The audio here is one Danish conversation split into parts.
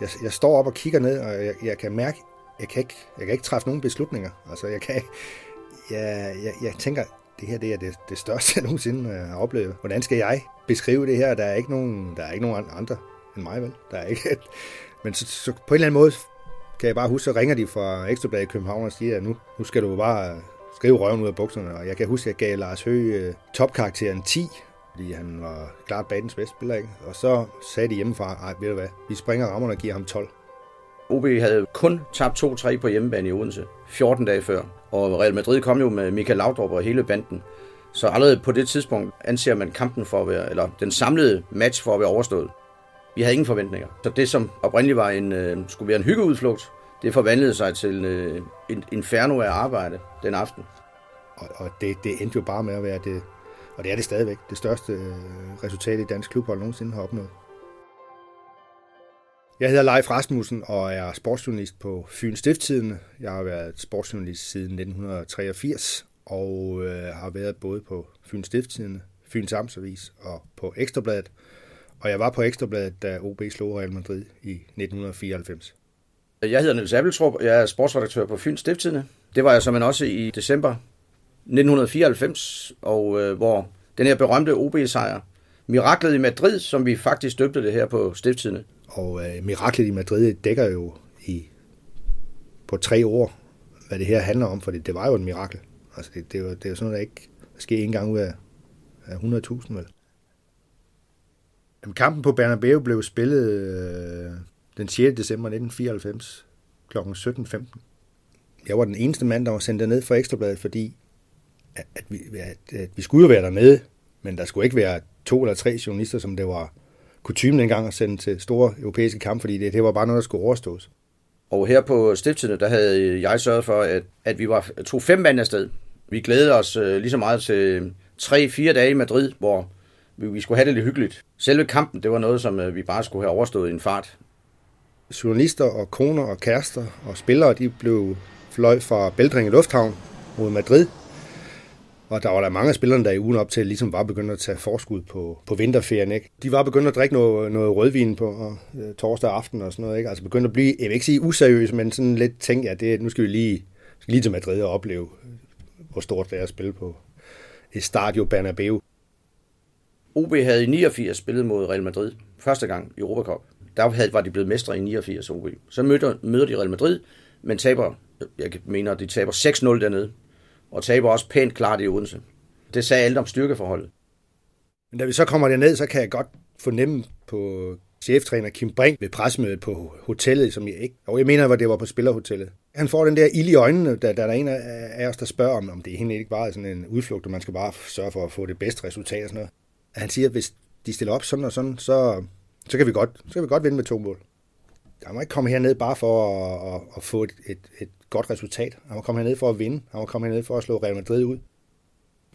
Jeg, jeg står op og kigger ned, og jeg, jeg kan mærke, jeg kan, ikke, jeg kan ikke træffe nogen beslutninger. Altså, jeg, kan, jeg, jeg, jeg tænker, det her det er det, det største, jeg nogensinde øh, har oplevet. Hvordan skal jeg beskrive det her? Der er ikke nogen, der er ikke nogen andre end mig, vel? Der er ikke, men så, så på en eller anden måde kan jeg bare huske, så ringer de fra Ekstrabladet i København og siger, at nu, nu skal du bare øh, skrive røven ud af bukserne. Og jeg kan huske, at jeg gav Lars Høgh øh, topkarakteren 10, fordi han var klart badens bedste spiller, ikke? Og så sagde de hjemmefra, ej, ved du hvad, vi springer rammerne og giver ham 12. OB havde kun tabt 2-3 på hjemmebane i Odense 14 dage før. Og Real Madrid kom jo med Michael Laudrup og hele banden. Så allerede på det tidspunkt anser man kampen for at være, eller den samlede match for at være overstået. Vi havde ingen forventninger. Så det, som oprindeligt var en, øh, skulle være en hyggeudflugt, det forvandlede sig til øh, en inferno af arbejde den aften. Og, og det, det endte jo bare med at være det, og det er det stadigvæk, det største øh, resultat i dansk klubhold nogensinde har opnået. Jeg hedder Leif Rasmussen og er sportsjournalist på Fyns Stifttidene. Jeg har været sportsjournalist siden 1983 og øh, har været både på Fyns Stifttidene, Fyns Amtsavis og på Ekstrabladet. Og jeg var på Ekstrabladet, da OB slog Real Madrid i 1994. Jeg hedder Niels Abeltrup, jeg er sportsredaktør på Fyns Stifttidene. Det var jeg som også i december 1994, og øh, hvor den her berømte OB-sejr, Miraklet i Madrid, som vi faktisk døbte det her på Stifttidene. Og øh, Miraklet i Madrid dækker jo i på tre år, hvad det her handler om, for det, det var jo et mirakel. Altså det, det, er jo, det er jo sådan noget, der ikke sker en gang ud af, af 100.000 vel. Jamen, kampen på Bernabeu blev spillet øh, den 6. december 1994 kl. 17.15. Jeg var den eneste mand, der var sendt ned for Ekstrabladet, fordi at, vi, at, at vi skulle jo være dernede, men der skulle ikke være to eller tre journalister, som det var kutumen engang at sende til store europæiske kampe, fordi det, det var bare noget, der skulle overstås. Og her på stiftstidene, der havde jeg sørget for, at, at vi var, tog fem mand afsted. Vi glædede os uh, lige så meget til tre-fire dage i Madrid, hvor vi, vi skulle have det lidt hyggeligt. Selve kampen, det var noget, som uh, vi bare skulle have overstået i en fart. Journalister og koner og kærester og spillere, de blev fløj fra Beldringe Lufthavn mod Madrid. Og der var der mange af spillerne, der i ugen op til ligesom var begyndt at tage forskud på, på vinterferien. Ikke? De var begyndt at drikke noget, noget rødvin på og, øh, torsdag aften og sådan noget. Ikke? Altså begyndt at blive, jeg vil ikke sige useriøs, men sådan lidt tænke, at det, nu skal vi lige, skal lige til Madrid og opleve, øh, hvor stort det er at spille på Estadio Bernabeu. OB havde i 89 spillet mod Real Madrid, første gang i Europacup. Der havde, var de blevet mestre i 89 OB. Så møder, møder de Real Madrid, men taber, jeg mener, de taber 6-0 dernede og taber også pænt klart i Odense. Det sagde alt om styrkeforholdet. Men da vi så kommer derned, så kan jeg godt fornemme på cheftræner Kim Brink ved pressemødet på hotellet, som jeg ikke... Og jeg mener, at det var på spillerhotellet. Han får den der ild i øjnene, da, da der er en af os, der spørger om, om det egentlig ikke bare er sådan en udflugt, og man skal bare sørge for at få det bedste resultat og sådan noget. Han siger, at hvis de stiller op sådan og sådan, så, så, kan, vi godt, så kan vi godt vinde med to mål han må ikke komme herned bare for at, at, at få et, et, et godt resultat. Han må komme herned for at vinde. Han må komme herned for at slå Real Madrid ud.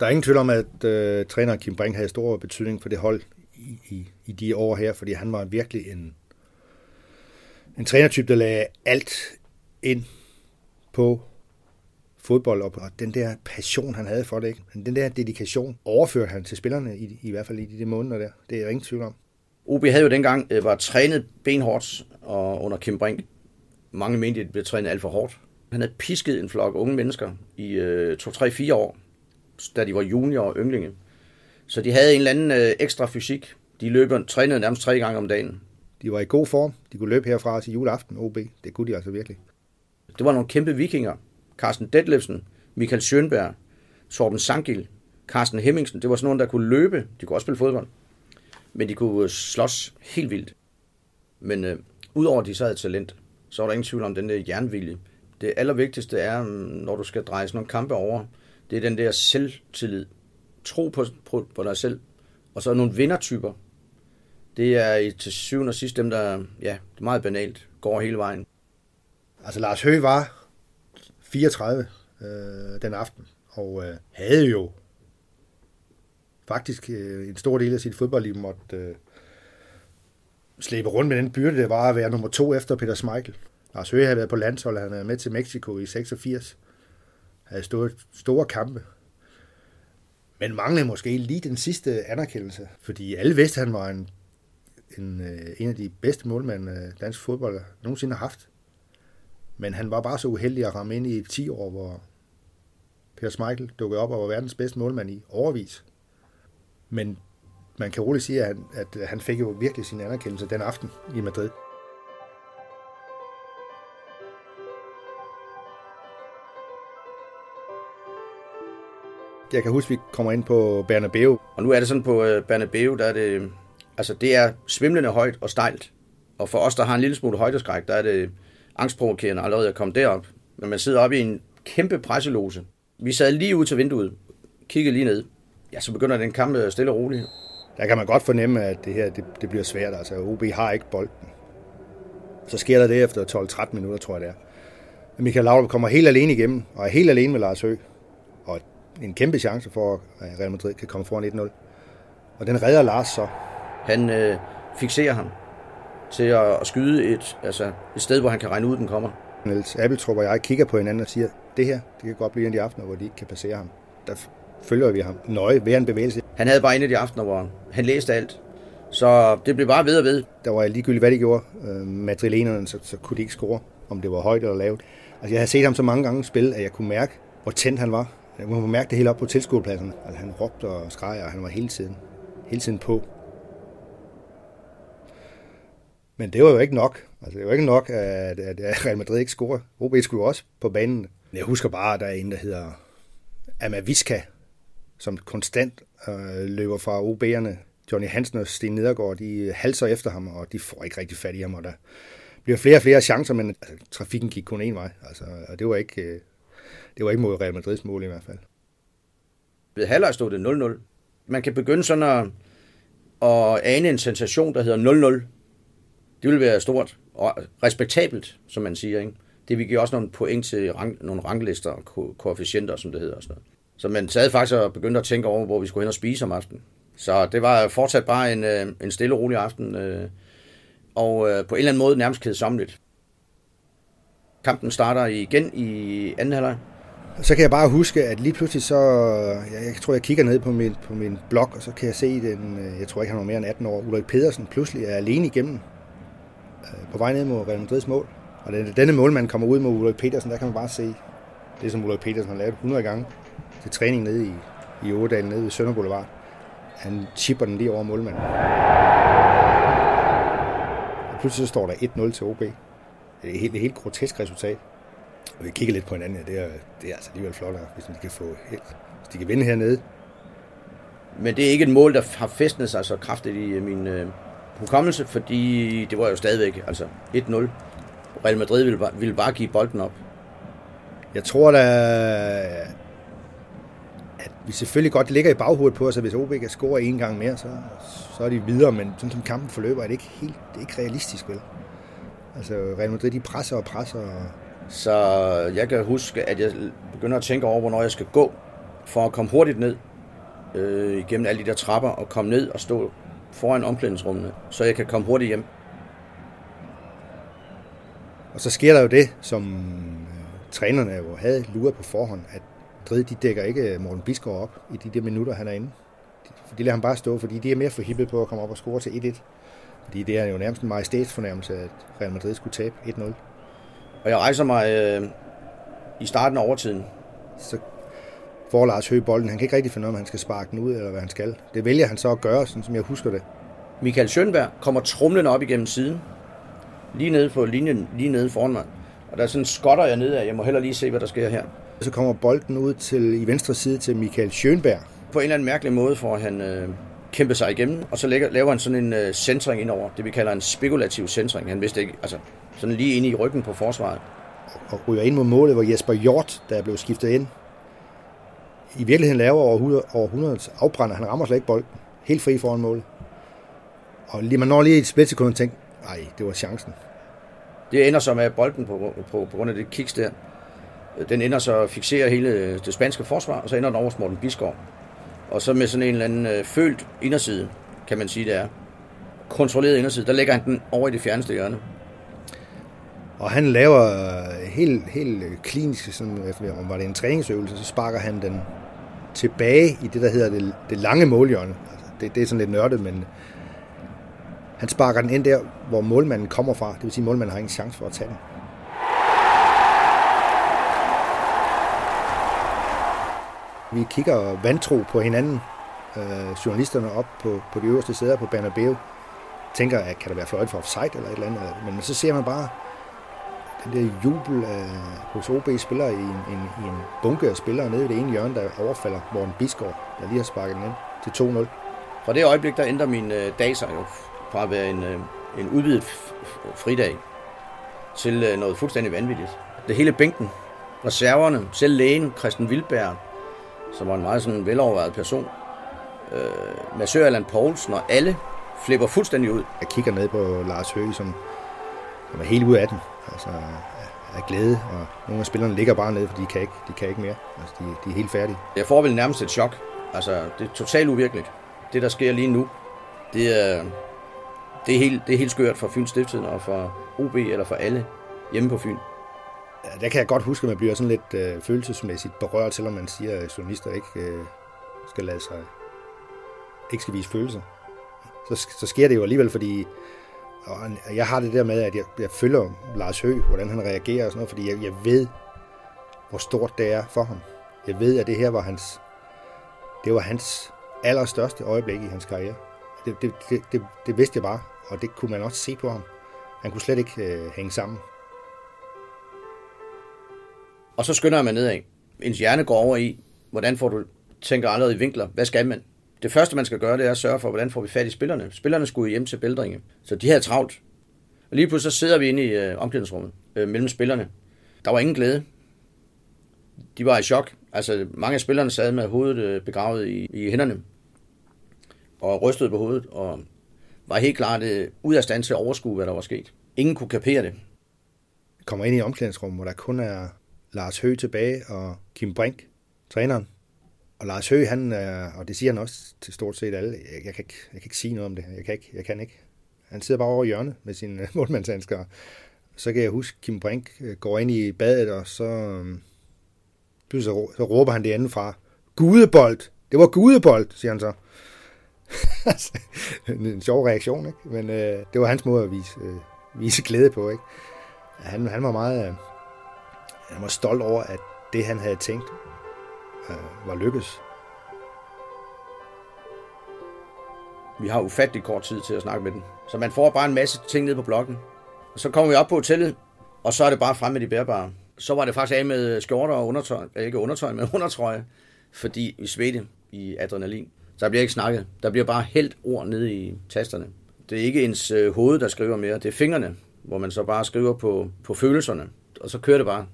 Der er ingen tvivl om, at øh, træner Kim Brink havde stor betydning for det hold i, i, i de år her, fordi han var virkelig en, en trænertype, der lagde alt ind på fodbold, og den der passion, han havde for det, ikke? den der dedikation, overførte han til spillerne, i, i hvert fald i de måneder der. Det er jeg ingen tvivl om. OB havde jo dengang øh, var trænet benhårdt og under Kim Brink. Mange mente, at det blev trænet alt for hårdt. Han havde pisket en flok unge mennesker i øh, 2-3-4 år, da de var junior og ynglinge. Så de havde en eller anden øh, ekstra fysik. De løb trænede nærmest tre gange om dagen. De var i god form. De kunne løbe herfra til juleaften, OB. Det kunne de altså virkelig. Det var nogle kæmpe vikinger. Carsten Detlefsen, Michael Schönberg, Torben Sangil, Carsten Hemmingsen. Det var sådan nogen, der kunne løbe. De kunne også spille fodbold. Men de kunne slås helt vildt. Men øh, udover at de så havde talent, så var der ingen tvivl om den der jernvilje. Det allervigtigste er, mm, når du skal dreje sådan nogle kampe over, det er den der selvtillid. Tro på, på, på dig selv. Og så nogle vindertyper. Det er til syvende og sidst dem, der, ja, det er meget banalt, går hele vejen. Altså Lars Høgh var 34 øh, den aften, og øh, havde jo faktisk øh, en stor del af sit fodboldliv måtte øh, slæbe rundt med den byrde, det var at være nummer to efter Peter Schmeichel. Lars Høgh havde været på landsholdet, han havde med til Mexico i 86, havde stået store kampe, men manglede måske lige den sidste anerkendelse, fordi alle vidste, at han var en en, øh, en af de bedste målmænd, øh, dansk fodbold nogensinde har haft. Men han var bare så uheldig at ramme ind i 10 år, hvor Per Schmeichel dukkede op og var verdens bedste målmand i overvis. Men man kan roligt sige, at han, at han fik jo virkelig sin anerkendelse den aften i Madrid. Jeg kan huske, at vi kommer ind på Bernabeu. Og nu er det sådan på øh, Bernabeu, der er det, altså det er svimlende højt og stejlt. Og for os, der har en lille smule højdeskræk, der er det angstprovokerende allerede at komme derop. Men man sidder oppe i en kæmpe presselose. Vi sad lige ud til vinduet, kiggede lige ned. Ja, så begynder den kamp øh, stille og roligt. Der kan man godt fornemme, at det her det, det bliver svært. Altså, OB har ikke bolden. Så sker der det efter 12-13 minutter, tror jeg det er. Michael Laudrup kommer helt alene igennem, og er helt alene med Lars Høgh. Og en kæmpe chance for, at øh, Real Madrid kan komme foran 1-0. Og den redder Lars så. Han øh, fixerer ham til at, at skyde et, altså et sted, hvor han kan regne ud, den kommer. Niels Appeltrup og jeg kigger på hinanden og siger, det her, det kan godt blive en af de aftener, hvor de ikke kan passere ham. Der følger vi ham nøje hver en bevægelse. Han havde bare en af de aftener, hvor han læste alt. Så det blev bare ved og ved. Der var ligegyldigt, hvad de gjorde. Øh, madrilenerne, så, så kunne de ikke score, om det var højt eller lavt. Altså, jeg havde set ham så mange gange spille, at jeg kunne mærke, hvor tændt han var. Jeg kunne mærke det hele op på tilskuerpladsen. Altså, han råbte og skreg, og han var hele tiden, hele tiden på. Men det var jo ikke nok. Altså, det var ikke nok, at, at Real Madrid ikke scorer. OB skulle jo også på banen. Jeg husker bare, at der er en, der hedder Amaviska, som konstant øh, løber fra OB'erne. Johnny Hansen og Sten Nedergaard, de halser efter ham, og de får ikke rigtig fat i ham, og der bliver flere og flere chancer, men altså, trafikken gik kun en vej. Altså, og det var ikke, øh, det var ikke mod Real Madrids mål i hvert fald. Ved halvleg stod det 0-0. Man kan begynde sådan at, at ane en sensation, der hedder 0-0. Det vil være stort og respektabelt, som man siger. Ikke? Det vil give også nogle point til rang, nogle ranglister og ko- koefficienter, som det hedder. Og sådan noget. Så man sad faktisk og begyndte at tænke over, hvor vi skulle hen og spise om aftenen. Så det var fortsat bare en, øh, en stille og rolig aften, øh, og øh, på en eller anden måde nærmest kedsomligt. Kampen starter igen i anden halvleg. Så kan jeg bare huske, at lige pludselig så, jeg, jeg tror, jeg kigger ned på min, på min blog, og så kan jeg se den, øh, jeg tror ikke, han var mere end 18 år, Ulrik Pedersen pludselig er alene igennem øh, på vej ned mod Real Madrids mål. Og denne, denne målmand kommer ud mod Ulrik Petersen, der kan man bare se det, som Ulrik Petersen har lavet 100 gange til træning nede i, i Ådalen, nede ved Sønder Boulevard. Han chipper den lige over målmanden. Og pludselig så står der 1-0 til OB. Det er et helt, et helt grotesk resultat. Og vi kigger lidt på hinanden, ja, det er, det er altså alligevel flot, hvis de kan få helt, hvis de kan vinde hernede. Men det er ikke et mål, der har festnet sig så kraftigt i min øh, hukommelse, fordi det var jo stadigvæk altså 1-0. Real Madrid ville bare, ville bare give bolden op. Jeg tror at vi selvfølgelig godt ligger i baghovedet på os, at hvis OB kan score en gang mere, så, så er de videre, men sådan som kampen forløber, er det ikke, helt, det er ikke realistisk, vel? Altså, Real Madrid, de presser og presser. Og... Så jeg kan huske, at jeg begynder at tænke over, hvornår jeg skal gå, for at komme hurtigt ned øh, igennem alle de der trapper, og komme ned og stå foran omklædningsrummene, så jeg kan komme hurtigt hjem. Og så sker der jo det, som øh, trænerne jo havde luret på forhånd, at Madrid, de dækker ikke Morten Bisgaard op i de der minutter, han er inde. De, de lader ham bare stå, fordi de er mere forhippet på at komme op og score til 1-1. Fordi det er jo nærmest en majestætsfornærmelse, at Real Madrid skulle tabe 1-0. Og jeg rejser mig øh, i starten af overtiden. Så får Lars Høgh bolden. Han kan ikke rigtig finde ud af, om han skal sparke den ud, eller hvad han skal. Det vælger han så at gøre, sådan som jeg husker det. Michael Schönberg kommer trumlen op igennem siden. Lige nede på linjen, lige nede foran mig. Og der er sådan skotter jeg ned af. Jeg må heller lige se, hvad der sker her. Så kommer bolden ud til, i venstre side til Michael Schönberg. På en eller anden mærkelig måde får han øh, kæmpet sig igennem, og så lægger, laver han sådan en øh, centring indover. Det vi kalder en spekulativ centring. Han vidste ikke, altså sådan lige inde i ryggen på forsvaret. Og ryger ind mod målet, hvor Jesper Hjort, der er blevet skiftet ind, i virkeligheden laver over 100, over 100 afbrænder. Han rammer slet ikke bolden. Helt fri foran målet. Og lige, man når lige et splitsekund og tænker, nej, det var chancen. Det ender så med bolden på, på, på grund af det kiks der. Den ender så at hele det spanske forsvar, og så ender den over Morten Bisgaard. Og så med sådan en eller anden øh, følt inderside, kan man sige det er. Kontrolleret inderside, der lægger han den over i det fjerneste hjørne. Og han laver øh, helt, helt øh, klinisk, sådan, om var det en træningsøvelse, så sparker han den tilbage i det, der hedder det, det lange målhjørne. Altså, det, det er sådan lidt nørdet, men Han sparker den ind der, hvor målmanden kommer fra. Det vil sige, at målmanden har ingen chance for at tage den. Vi kigger vantro på hinanden, øh, journalisterne op på, på de øverste sæder på Bernabeu. Tænker, at kan der være fløjt for offside eller et eller andet. Men så ser man bare den der jubel af, hos OB spiller i en, en, i en bunke af spillere nede i det ene hjørne, der overfalder Morten Bisgaard, der lige har sparket den ind til 2-0. Fra det øjeblik, der ændrer min øh, dag sig jo fra at være en, øh, en udvidet fridag til øh, noget fuldstændig vanvittigt. Det hele bænken, reserverne, selv lægen, Christian Wildberg, som var en meget sådan velovervejet person, øh, Massør Allan Poulsen og alle flipper fuldstændig ud. Jeg kigger ned på Lars Høgh, som, som er helt ude af den. Altså, af glæde, og nogle af spillerne ligger bare nede, for de kan ikke, de kan ikke mere. Altså, de, de er helt færdige. Jeg får vel nærmest et chok. Altså, det er totalt uvirkeligt. Det, der sker lige nu, det er, det er, helt, det er helt skørt for Fyns Stiftstiden og for OB eller for alle hjemme på Fyn. Ja, der kan jeg godt huske, at man bliver sådan lidt øh, følelsesmæssigt berørt, selvom man siger, at journalister ikke øh, skal lade sig, ikke skal vise følelser. Så, så sker det jo alligevel, fordi og jeg har det der med, at jeg, jeg følger Lars Høgh, hvordan han reagerer og sådan noget, fordi jeg, jeg ved, hvor stort det er for ham. Jeg ved, at det her var hans, det var hans allerstørste øjeblik i hans karriere. Det, det, det, det, det vidste jeg bare, og det kunne man også se på ham. Han kunne slet ikke øh, hænge sammen. Og så skynder man nedad. Ens hjerne går over i, hvordan får du tænker allerede i vinkler. Hvad skal man? Det første, man skal gøre, det er at sørge for, hvordan får vi fat i spillerne. Spillerne skulle hjem til Bældringe, så de havde travlt. Og lige pludselig så sidder vi inde i øh, omklædningsrummet øh, mellem spillerne. Der var ingen glæde. De var i chok. Altså, mange af spillerne sad med hovedet øh, begravet i, i hænderne og rystede på hovedet og var helt klart øh, ud af stand til at overskue, hvad der var sket. Ingen kunne kapere det. Jeg kommer ind i omklædningsrummet, hvor der kun er Lars Høgh tilbage og Kim Brink, træneren. Og Lars Høgh, han, og det siger han også til stort set alle, jeg, jeg, kan, ikke, jeg kan ikke sige noget om det. Jeg kan ikke. Jeg kan ikke. Han sidder bare over i hjørnet med sine øh, målmandshandsker. Så kan jeg huske, Kim Brink øh, går ind i badet, og så, øh, pludselig så, så råber han det andet fra. Gudebold! Det var gudebold, siger han så. en sjov reaktion, ikke? Men øh, det var hans måde at vise, øh, vise glæde på, ikke? Han, han var meget han var stolt over, at det, han havde tænkt, øh, var lykkes. Vi har ufattelig kort tid til at snakke med den. Så man får bare en masse ting ned på blokken. Og så kommer vi op på hotellet, og så er det bare frem med de bærbare. Så var det faktisk af med skjorter og undertøj, øh, ikke undertøj, men undertrøje, fordi vi svedte i adrenalin. Så der bliver ikke snakket. Der bliver bare helt ord nede i tasterne. Det er ikke ens øh, hoved, der skriver mere, det er fingrene, hvor man så bare skriver på, på følelserne, og så kører det bare.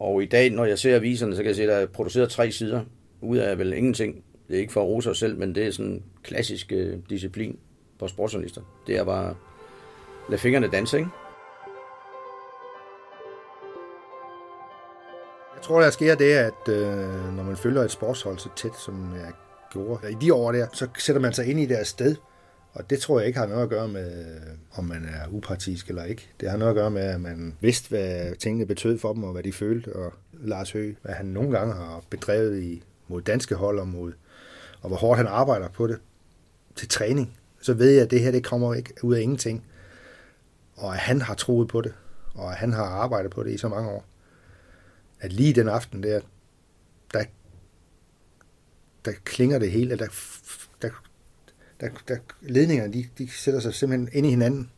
Og i dag, når jeg ser aviserne, så kan jeg se, at der er produceret tre sider, ud af vel ingenting. Det er ikke for at rose os selv, men det er sådan en klassisk øh, disciplin på sportsjournalister. Det er bare lad fingrene danse, ikke? Jeg tror, der sker det, at øh, når man følger et sportshold så tæt, som jeg gjorde i de år der, så sætter man sig ind i deres sted. Og det tror jeg ikke har noget at gøre med, om man er upartisk eller ikke. Det har noget at gøre med, at man vidste, hvad tingene betød for dem, og hvad de følte. Og Lars Høgh, hvad han nogle gange har bedrevet i, mod danske hold, og, mod, og hvor hårdt han arbejder på det til træning. Så ved jeg, at det her det kommer ikke ud af ingenting. Og at han har troet på det, og at han har arbejdet på det i så mange år. At lige den aften der, der, der klinger det hele, der, der, der, der ledningerne, de, de sætter sig simpelthen ind i hinanden.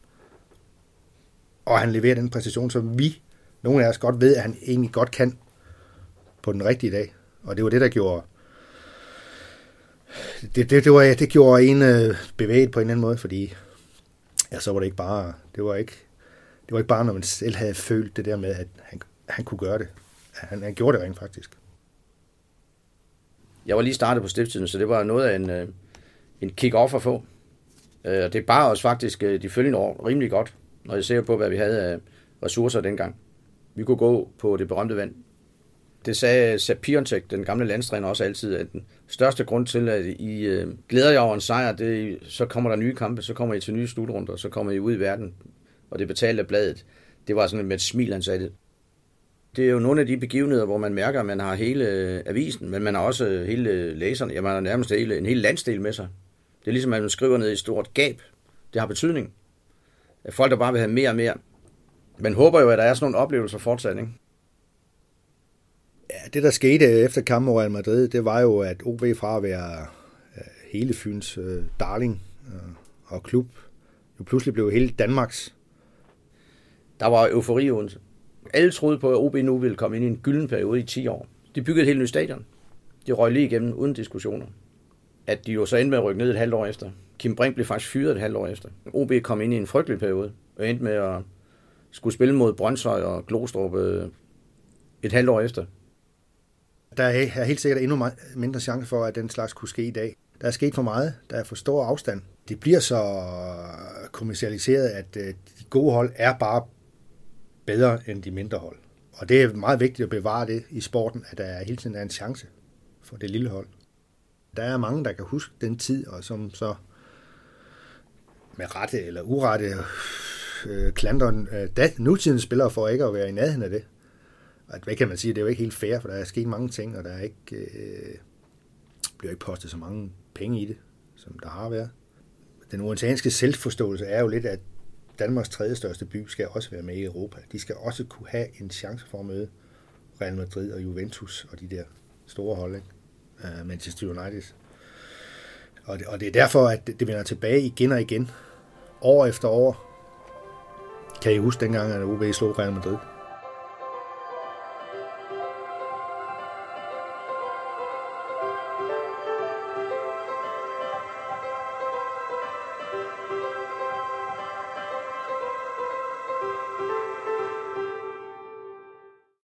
Og han leverer den præcision, som vi, nogle af os godt ved, at han egentlig godt kan på den rigtige dag. Og det var det, der gjorde det, det, det, var, det gjorde en øh, bevæget på en eller anden måde, fordi ja, så var det ikke bare, det var ikke, det var ikke bare, når man selv havde følt det der med, at han, han kunne gøre det. Han, han gjorde det rent faktisk. Jeg var lige startet på stiftelsen, så det var noget af en, øh, en kick-off at få. Øh, og det bare os faktisk øh, de følgende år rimelig godt, når jeg ser på, hvad vi havde af ressourcer dengang. Vi kunne gå på det berømte vand. Det sagde Sapiontek, den gamle landstræner, også altid, at den største grund til, at I øh, glæder jer over en sejr, det så kommer der nye kampe, så kommer I til nye slutrunder, så kommer I ud i verden, og det betalte bladet. Det var sådan med et smil, han sagde det. Det er jo nogle af de begivenheder, hvor man mærker, at man har hele øh, avisen, men man har også øh, hele læserne, ja, man har nærmest hele, en hel landsdel med sig. Det er ligesom, at man skriver ned i et stort gab Det har betydning. Folk, der bare vil have mere og mere. Men håber jo, at der er sådan nogle oplevelser fortsat, ikke? Ja, det der skete efter kampen over Real Madrid, det var jo, at OB fra at være øh, hele Fyns øh, darling øh, og klub, jo pludselig blev hele Danmarks. Der var eufori i Odense. Alle troede på, at OB nu ville komme ind i en gylden periode i 10 år. De byggede et helt nyt stadion. De røg lige igennem uden diskussioner. At de jo så endte med at rykke ned et halvt år efter. Kim Brink blev faktisk fyret et halvt år efter. OB kom ind i en frygtelig periode, og endte med at skulle spille mod Brøndshøj og Glostrup øh, et halvt år efter. Der er helt sikkert endnu mindre chance for, at den slags kunne ske i dag. Der er sket for meget. Der er for stor afstand. Det bliver så kommercialiseret, at øh, de gode hold er bare bedre end de mindre hold. Og det er meget vigtigt at bevare det i sporten, at der hele tiden er en chance for det lille hold. Der er mange, der kan huske den tid, og som så med rette eller urette øh, klandrer øh, nutidens spillere for ikke at være i nærheden af det. Og hvad kan man sige, det er jo ikke helt fair, for der er sket mange ting, og der er ikke, øh, bliver ikke postet så mange penge i det, som der har været. Den udenlandske selvforståelse er jo lidt, at Danmarks tredje største by skal også være med i Europa. De skal også kunne have en chance for at møde Real Madrid og Juventus og de der store hold, ikke? Uh, Manchester United. Og det, og det er derfor, at det, det vender tilbage igen og igen, år efter år. Kan I huske dengang, at OB slog Real Madrid?